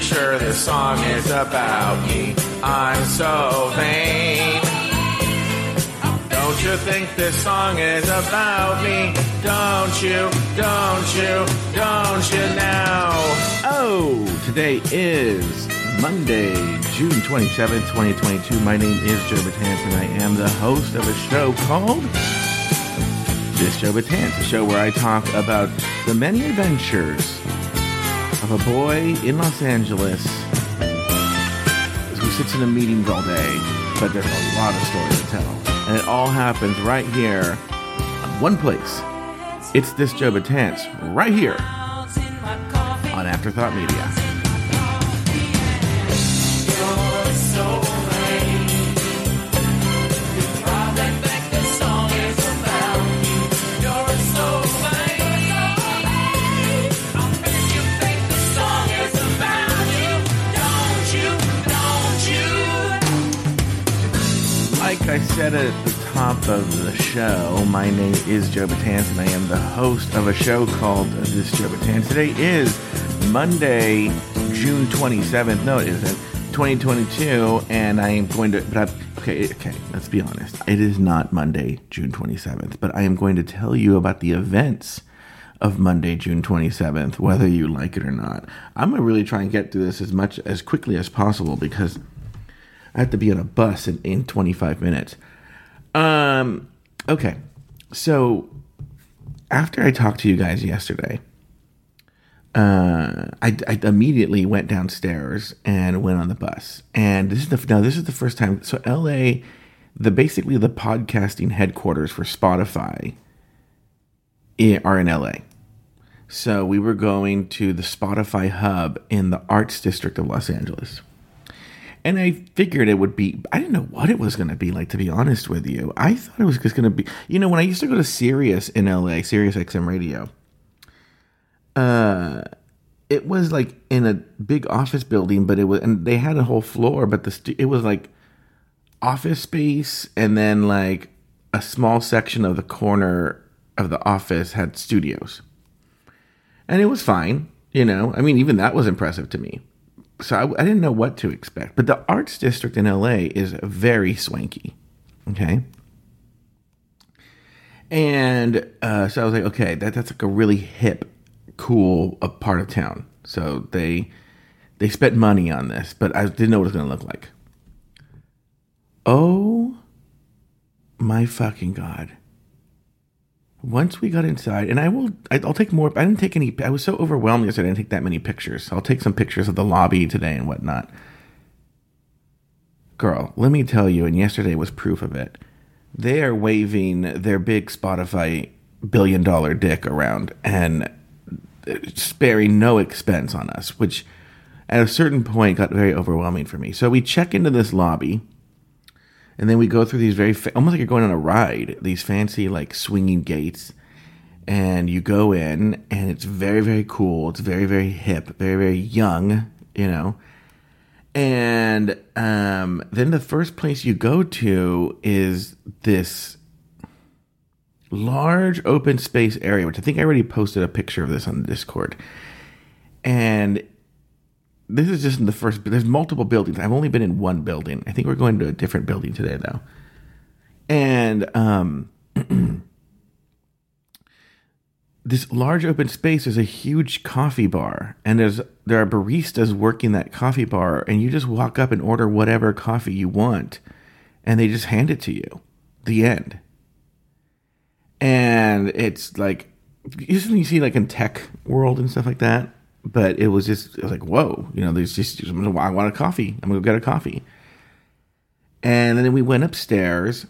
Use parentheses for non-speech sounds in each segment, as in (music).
sure this song is about me. I'm so vain. Don't you think this song is about me? Don't you, don't you, don't you now? Oh, today is Monday, June 27th, 2022. My name is Joe Betance, and I am the host of a show called This Joe Betance, a show where I talk about the many adventures of a boy in Los Angeles who sits in a meetings all day, but there's a lot of stories to tell. And it all happens right here, on one place. It's This Joe Betance, right here on Afterthought Media. Said at the top of the show, my name is Joe Betance, and I am the host of a show called This Joe Betance. Today is Monday, June 27th. No, it isn't. 2022, and I am going to. But I, okay, okay. Let's be honest. It is not Monday, June 27th, but I am going to tell you about the events of Monday, June 27th, whether you like it or not. I'm gonna really try and get through this as much as quickly as possible because I have to be on a bus in, in 25 minutes. Um, okay. So after I talked to you guys yesterday, uh, I, I immediately went downstairs and went on the bus. And this is the now this is the first time. So L.A. the basically the podcasting headquarters for Spotify are in L.A. So we were going to the Spotify hub in the Arts District of Los Angeles. And I figured it would be, I didn't know what it was going to be like, to be honest with you. I thought it was just going to be, you know, when I used to go to Sirius in LA, Sirius XM Radio, uh, it was like in a big office building, but it was, and they had a whole floor, but the, stu- it was like office space and then like a small section of the corner of the office had studios. And it was fine, you know, I mean, even that was impressive to me so I, I, didn't know what to expect. But the arts district in LA is very swanky. Okay. And uh, so I was like, okay, that, that's like a really hip, cool uh, part of town. So they they spent money on this, but I didn't know what it was going to look like. Oh my fucking god! Once we got inside, and I will, I'll take more. I didn't take any. I was so overwhelmed yesterday. I didn't take that many pictures. I'll take some pictures of the lobby today and whatnot. Girl, let me tell you, and yesterday was proof of it. They are waving their big Spotify billion dollar dick around and uh, sparing no expense on us, which at a certain point got very overwhelming for me. So we check into this lobby and then we go through these very fa- almost like you're going on a ride these fancy like swinging gates. And you go in and it's very very cool. It's very very hip very very young you know? And um, then the first place you go to is this large open space area which i think i already posted a picture of this on the discord. And this is just in the first there's multiple buildings. I've only been in one building. I think we're going to a different building today though. And um (clears throat) this large open space is a huge coffee bar. And there's there are baristas working that coffee bar and you just walk up and order whatever coffee you want and they just hand it to you. The end. And it's like usually you see like in tech world and stuff like that but it was just it was like whoa you know there's just i want a coffee. I'm gonna go get a coffee. And then we went upstairs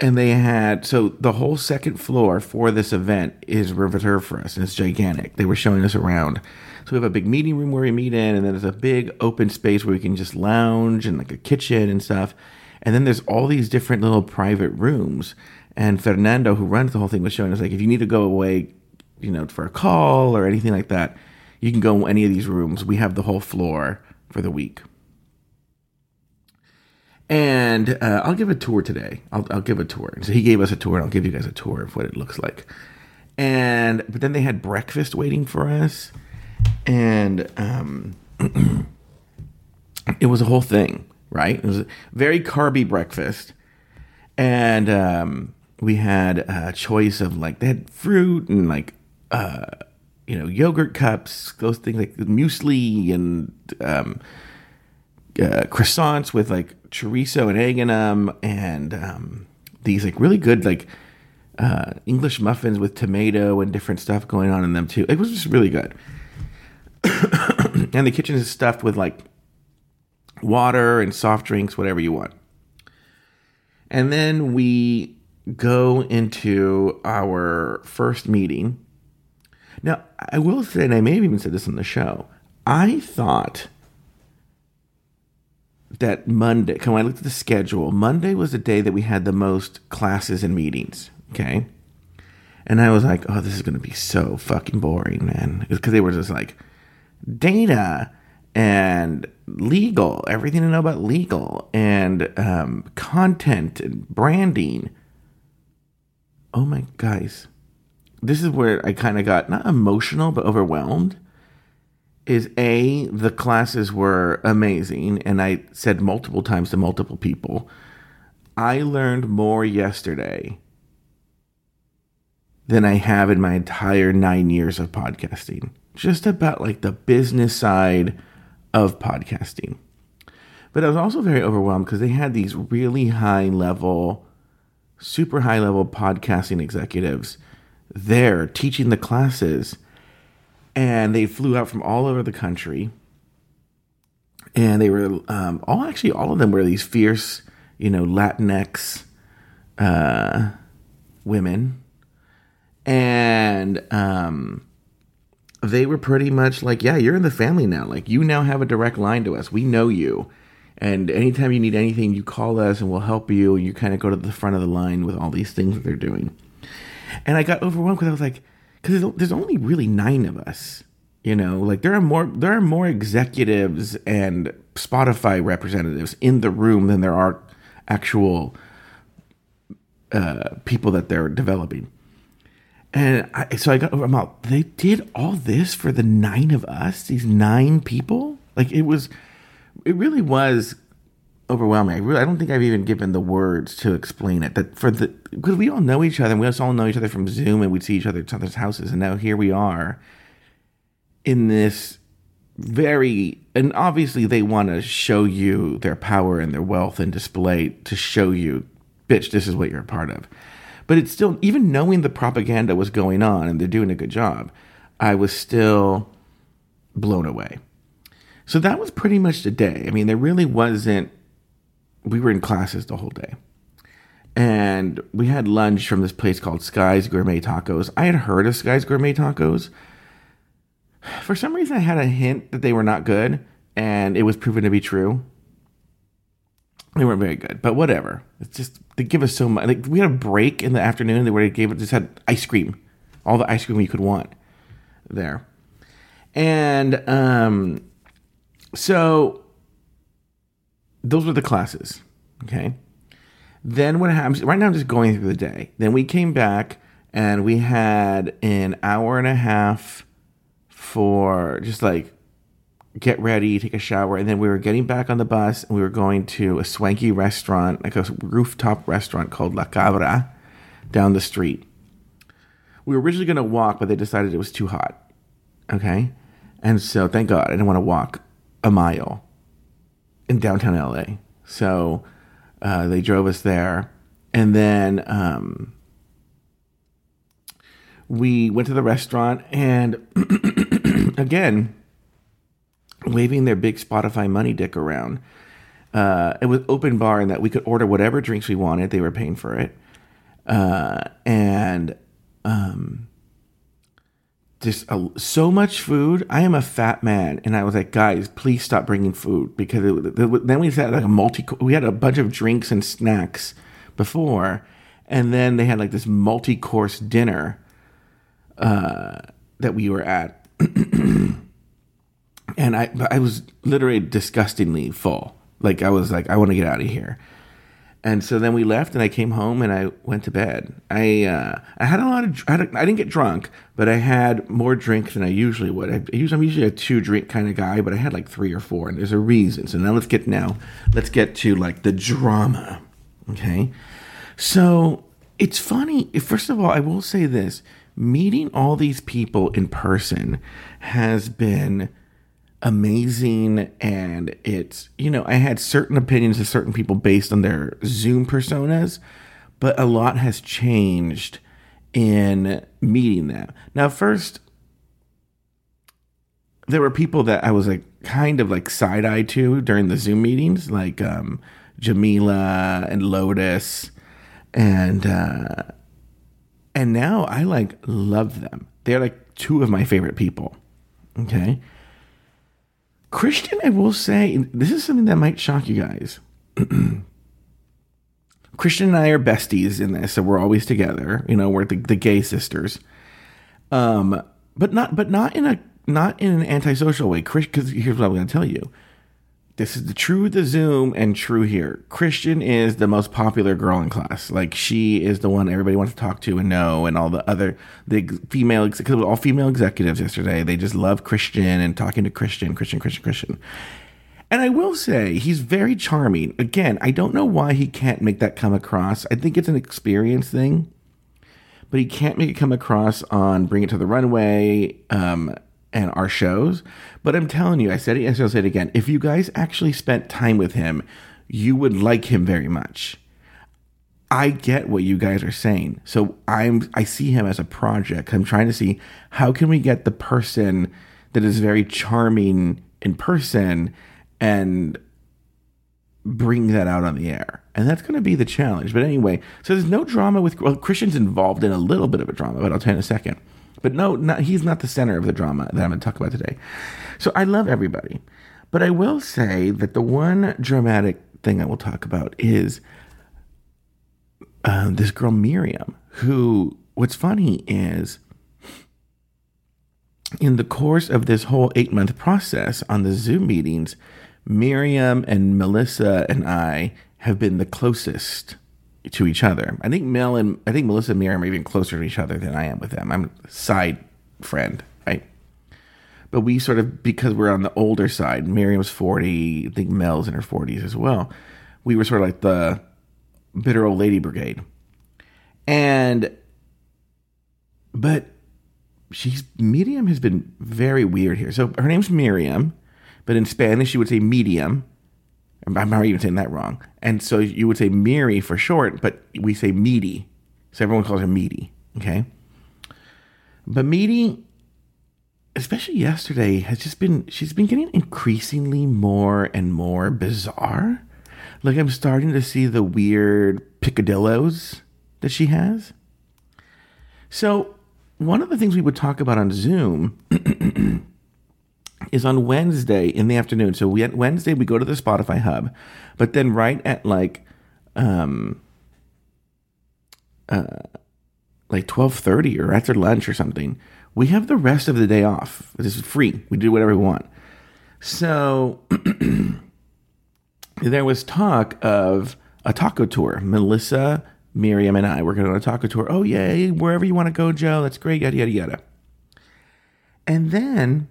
and they had so the whole second floor for this event is reserved for us and it's gigantic. They were showing us around. So we have a big meeting room where we meet in and then there's a big open space where we can just lounge and like a kitchen and stuff. And then there's all these different little private rooms. And fernando who runs the whole thing was showing us like if you need to go away you know for a call or anything like that you can go any of these rooms we have the whole floor for the week and uh, I'll give a tour today. I'll, I'll give a tour. So he gave us a tour, and I'll give you guys a tour of what it looks like. And but then they had breakfast waiting for us, and um, (clears throat) it was a whole thing, right? It was a very carby breakfast, and um, we had a choice of like they had fruit and like uh, you know yogurt cups, those things like muesli and um, uh, croissants with like chorizo and egg in them, and um, these like really good like uh, English muffins with tomato and different stuff going on in them too. It was just really good. (coughs) and the kitchen is stuffed with like water and soft drinks, whatever you want. And then we go into our first meeting. Now, I will say, and I may have even said this on the show, I thought that Monday, when I looked at the schedule, Monday was the day that we had the most classes and meetings. Okay. And I was like, oh, this is going to be so fucking boring, man. Because they were just like data and legal, everything to know about legal and um, content and branding. Oh my guys, this is where I kind of got not emotional but overwhelmed. Is a the classes were amazing, and I said multiple times to multiple people. I learned more yesterday than I have in my entire nine years of podcasting. Just about like the business side of podcasting. But I was also very overwhelmed because they had these really high level, super high level podcasting executives there teaching the classes. And they flew out from all over the country. And they were um, all actually, all of them were these fierce, you know, Latinx uh, women. And um, they were pretty much like, yeah, you're in the family now. Like, you now have a direct line to us. We know you. And anytime you need anything, you call us and we'll help you. And you kind of go to the front of the line with all these things that they're doing. And I got overwhelmed because I was like, because there's only really nine of us. You know, like there are more there are more executives and Spotify representatives in the room than there are actual uh, people that they're developing. And I, so I got I'm out. They did all this for the nine of us, these nine people. Like it was, it really was overwhelming. I really, I don't think I've even given the words to explain it. That for the because we all know each other, and we all know each other from Zoom, and we'd see each other at each other's houses, and now here we are in this very and obviously they want to show you their power and their wealth and display to show you, bitch, this is what you're a part of. But it's still, even knowing the propaganda was going on and they're doing a good job, I was still blown away. So that was pretty much the day. I mean, there really wasn't, we were in classes the whole day. And we had lunch from this place called Sky's Gourmet Tacos. I had heard of Sky's Gourmet Tacos. For some reason, I had a hint that they were not good, and it was proven to be true. They weren't very good, but whatever. It's just they give us so much. Like we had a break in the afternoon where they gave it just had ice cream, all the ice cream you could want there, and um, so those were the classes. Okay. Then what happens? Right now, I'm just going through the day. Then we came back and we had an hour and a half for just like get ready, take a shower, and then we were getting back on the bus and we were going to a swanky restaurant, like a rooftop restaurant called La Cabra down the street. We were originally going to walk, but they decided it was too hot. Okay? And so thank God I didn't want to walk a mile in downtown LA. So uh, they drove us there. And then um, we went to the restaurant, and (clears throat) again, waving their big Spotify money dick around. Uh, it was open bar in that we could order whatever drinks we wanted. They were paying for it. Uh, and um, just a, so much food. I am a fat man, and I was like, guys, please stop bringing food because it, it, then we had like a multi. We had a bunch of drinks and snacks before, and then they had like this multi-course dinner uh, that we were at. (clears throat) and I I was literally disgustingly full. Like I was like I want to get out of here. And so then we left, and I came home and I went to bed. I uh, I had a lot of I, I didn't get drunk, but I had more drink than I usually would. I usually I'm usually a two drink kind of guy, but I had like three or four, and there's a reason. So now let's get now let's get to like the drama. Okay, so it's funny. First of all, I will say this: meeting all these people in person has been amazing and it's you know i had certain opinions of certain people based on their zoom personas but a lot has changed in meeting them now first there were people that i was like kind of like side-eye to during the zoom meetings like um jamila and lotus and uh and now i like love them. They're like two of my favorite people okay Christian, I will say, this is something that might shock you guys. (clears throat) Christian and I are besties in this, so we're always together. You know, we're the, the gay sisters. Um, but not, but not in a not in an antisocial way. Because here's what I'm going to tell you: this is the true the Zoom and true here. Christian is the most popular girl in class. Like she is the one everybody wants to talk to and know, and all the other the female because all female executives yesterday. They just love Christian and talking to Christian, Christian, Christian, Christian. And I will say he's very charming. Again, I don't know why he can't make that come across. I think it's an experience thing, but he can't make it come across on Bring It to the Runway. Um, and our shows. But I'm telling you, I said it yesterday, I'll say it again. If you guys actually spent time with him, you would like him very much. I get what you guys are saying. So I'm I see him as a project. I'm trying to see how can we get the person that is very charming in person and bring that out on the air. And that's going to be the challenge. But anyway, so there's no drama with well Christian's involved in a little bit of a drama, but I'll tell you in a second. But no, not, he's not the center of the drama that I'm going to talk about today. So I love everybody. But I will say that the one dramatic thing I will talk about is uh, this girl, Miriam, who, what's funny is in the course of this whole eight month process on the Zoom meetings, Miriam and Melissa and I have been the closest to each other. I think Mel and I think Melissa and Miriam are even closer to each other than I am with them. I'm side friend, right? But we sort of because we're on the older side. Miriam's forty. I think Mel's in her forties as well. We were sort of like the bitter old lady brigade, and but she's medium has been very weird here. So her name's Miriam, but in Spanish she would say medium I'm not even saying that wrong. And so you would say Miri for short, but we say meaty. So everyone calls her meaty. Okay. But meaty, especially yesterday, has just been, she's been getting increasingly more and more bizarre. Like I'm starting to see the weird picadillos that she has. So one of the things we would talk about on Zoom (clears throat) is on Wednesday in the afternoon. So we Wednesday we go to the Spotify hub, but then right at like um uh like 12:30 or after lunch or something, we have the rest of the day off. This is free. We do whatever we want. So (clears throat) there was talk of a taco tour. Melissa, Miriam, and I were going on a taco tour. Oh, yay, wherever you want to go, Joe. That's great, yada, yada, yada. And then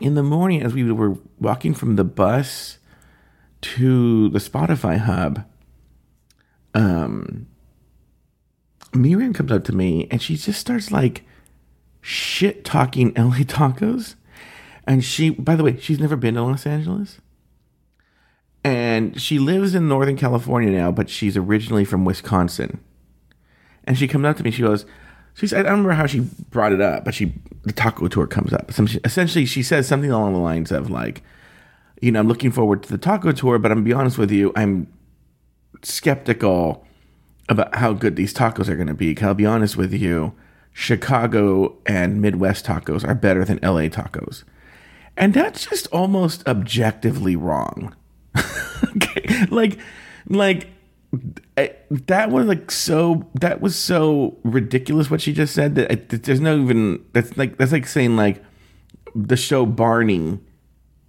in the morning as we were walking from the bus to the Spotify hub, um, Miriam comes up to me and she just starts like shit talking (laughs) LA tacos. And she, by the way, she's never been to Los Angeles. And she lives in Northern California now, but she's originally from Wisconsin. And she comes up to me, she goes, She's, I don't remember how she brought it up, but she the taco tour comes up. Essentially, she says something along the lines of like, you know, I'm looking forward to the taco tour, but I'm be honest with you, I'm skeptical about how good these tacos are going to be. I'll be honest with you, Chicago and Midwest tacos are better than LA tacos, and that's just almost objectively wrong. (laughs) okay, like, like I, that was like so that was so ridiculous what she just said that there's no even that's like that's like saying like the show Barney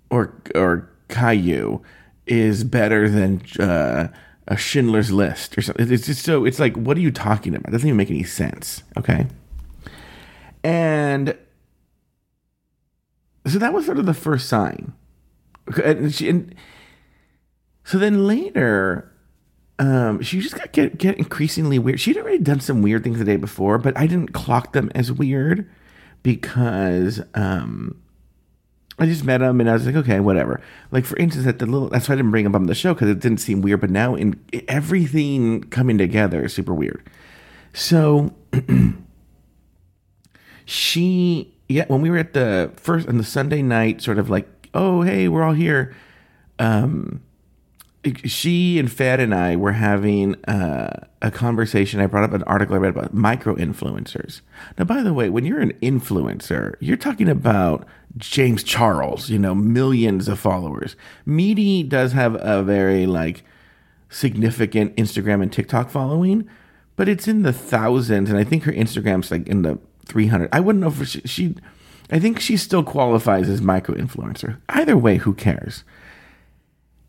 or or Caillou is better than uh, a Schindler's List or something. It's just so it's like, what are you talking about? It doesn't even make any sense. Okay, and so that was sort of the first sign. And, she, and so then later, um, she just got get, get increasingly weird. She'd already done some weird things the day before, but I didn't clock them as weird because um, I just met him and I was like, okay, whatever. Like for instance, at the little that's why I didn't bring him on the show because it didn't seem weird. But now in everything coming together is super weird. So (clears throat) she, yeah, when we were at the first on the Sunday night, sort of like, oh hey, we're all here. Um, she and Fed and I were having uh, a conversation. I brought up an article I read about micro influencers. Now, by the way, when you're an influencer, you're talking about James Charles, you know, millions of followers. Meaty does have a very like significant Instagram and TikTok following, but it's in the thousands, and I think her Instagram's like in the 300. I wouldn't know if she, she I think she still qualifies as micro influencer. Either way, who cares?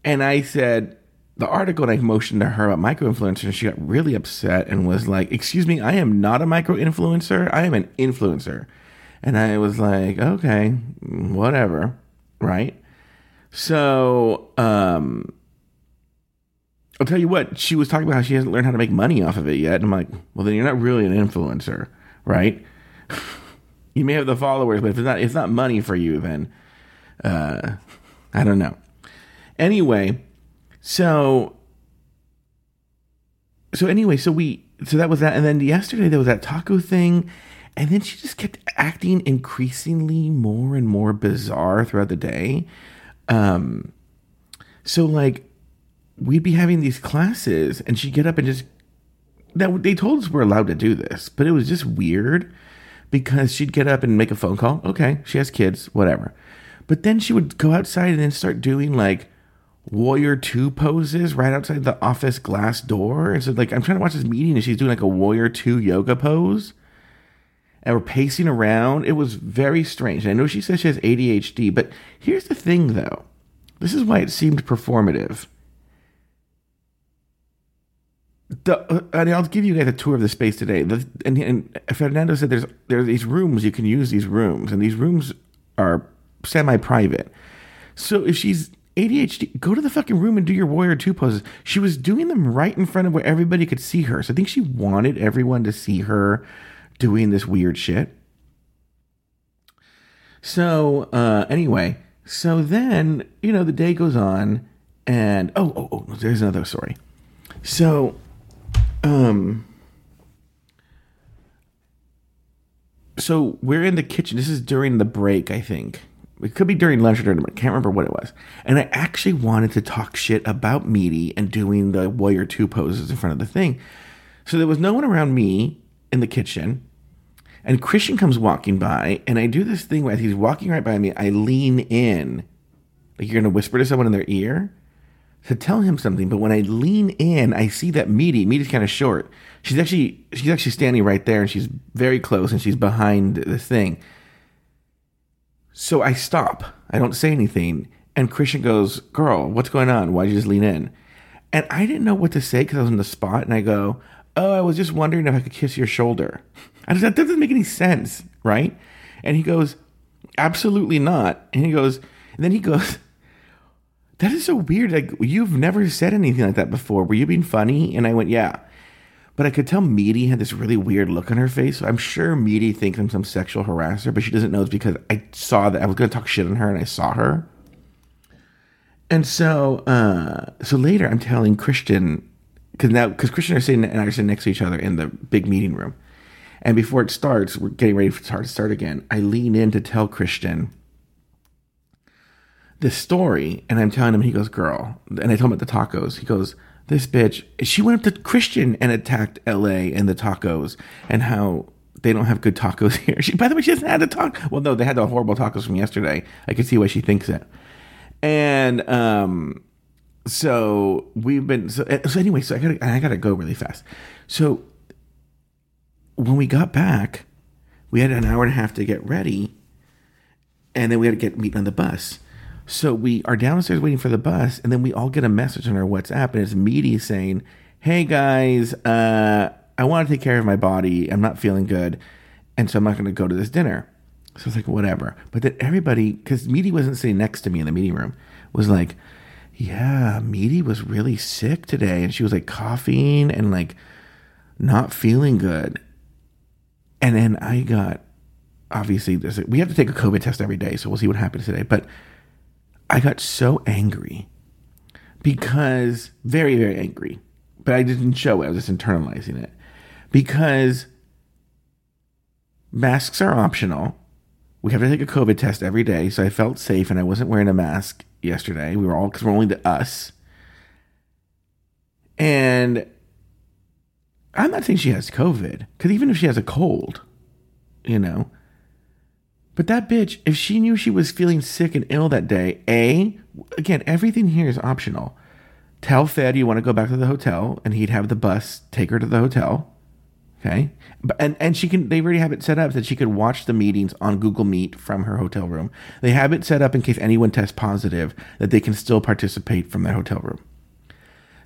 And I said, the article and I motioned to her about micro influencer, she got really upset and was like, Excuse me, I am not a micro influencer. I am an influencer. And I was like, Okay, whatever. Right. So, um, I'll tell you what, she was talking about how she hasn't learned how to make money off of it yet. And I'm like, Well, then you're not really an influencer, right? (laughs) you may have the followers, but if it's not, it's not money for you, then, uh, I don't know. Anyway, so so anyway, so we so that was that, and then yesterday there was that taco thing, and then she just kept acting increasingly more and more bizarre throughout the day. Um, so like we'd be having these classes, and she'd get up and just that they told us we're allowed to do this, but it was just weird because she'd get up and make a phone call. Okay, she has kids, whatever. But then she would go outside and then start doing like warrior two poses right outside the office glass door. And so like I'm trying to watch this meeting and she's doing like a warrior two yoga pose. And we're pacing around. It was very strange. I know she says she has ADHD, but here's the thing though. This is why it seemed performative. The, uh, and I'll give you guys a tour of the space today. The, and, and Fernando said there's there are these rooms you can use these rooms, and these rooms are semi-private. So if she's ADHD, go to the fucking room and do your warrior two poses. She was doing them right in front of where everybody could see her. So I think she wanted everyone to see her doing this weird shit. So uh, anyway, so then you know the day goes on, and oh oh oh, there's another story. So, um, so we're in the kitchen. This is during the break, I think it could be during lunch or dinner, I can't remember what it was. And I actually wanted to talk shit about Meaty and doing the warrior two poses in front of the thing. So there was no one around me in the kitchen. And Christian comes walking by, and I do this thing where he's walking right by me. I lean in, like you're gonna whisper to someone in their ear to tell him something. But when I lean in, I see that Meaty, Meaty's kind of short. She's actually she's actually standing right there, and she's very close, and she's behind the thing. So I stop. I don't say anything. And Christian goes, Girl, what's going on? Why'd you just lean in? And I didn't know what to say because I was in the spot. And I go, Oh, I was just wondering if I could kiss your shoulder. I that doesn't make any sense, right? And he goes, Absolutely not. And he goes, and then he goes, That is so weird. Like, you've never said anything like that before. Were you being funny? And I went, Yeah. But I could tell Meaty had this really weird look on her face. So I'm sure Meaty thinks I'm some sexual harasser, but she doesn't know it's because I saw that I was going to talk shit on her and I saw her. And so, uh, so later I'm telling Christian, because now, because Christian are sitting and I are sitting next to each other in the big meeting room. And before it starts, we're getting ready for start to start again. I lean in to tell Christian this story, and I'm telling him, he goes, girl. And I told him about the tacos. He goes, this bitch, she went up to Christian and attacked LA and the tacos and how they don't have good tacos (laughs) here. She, by the way, she hasn't had a taco. Well, no, they had the horrible tacos from yesterday. I can see why she thinks it. And um, so we've been so, so anyway. So I gotta I gotta go really fast. So when we got back, we had an hour and a half to get ready, and then we had to get meet on the bus. So we are downstairs waiting for the bus, and then we all get a message on our WhatsApp, and it's Meaty saying, "Hey guys, uh, I want to take care of my body. I'm not feeling good, and so I'm not going to go to this dinner." So it's like whatever. But then everybody, because Meaty wasn't sitting next to me in the meeting room, was like, "Yeah, Meaty was really sick today, and she was like coughing and like not feeling good." And then I got obviously a, we have to take a COVID test every day, so we'll see what happens today. But I got so angry because very, very angry, but I didn't show it. I was just internalizing it because masks are optional. We have to take a COVID test every day. So I felt safe and I wasn't wearing a mask yesterday. We were all, because we're only to us. And I'm not saying she has COVID, because even if she has a cold, you know, but that bitch, if she knew she was feeling sick and ill that day, A, again, everything here is optional. Tell Fed you want to go back to the hotel and he'd have the bus take her to the hotel. Okay. And and she can they already have it set up that she could watch the meetings on Google Meet from her hotel room. They have it set up in case anyone tests positive that they can still participate from their hotel room.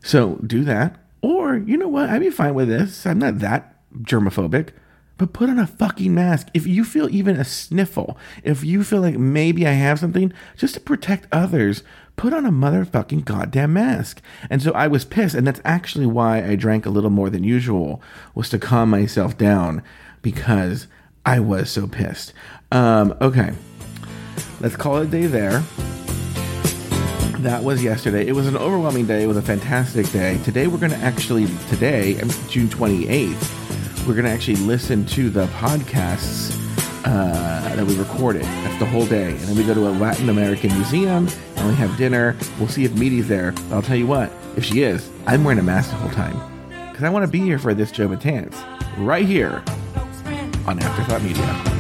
So do that. Or, you know what, I'd be fine with this. I'm not that germophobic but put on a fucking mask. If you feel even a sniffle, if you feel like maybe I have something, just to protect others, put on a motherfucking goddamn mask. And so I was pissed, and that's actually why I drank a little more than usual, was to calm myself down because I was so pissed. Um, okay, let's call it a day there. That was yesterday. It was an overwhelming day. It was a fantastic day. Today we're going to actually today, June 28th we're going to actually listen to the podcasts uh, that we recorded. That's the whole day. And then we go to a Latin American museum and we have dinner. We'll see if Meaty's there. But I'll tell you what, if she is, I'm wearing a mask the whole time. Because I want to be here for this Joe Betance. Right here on Afterthought Media.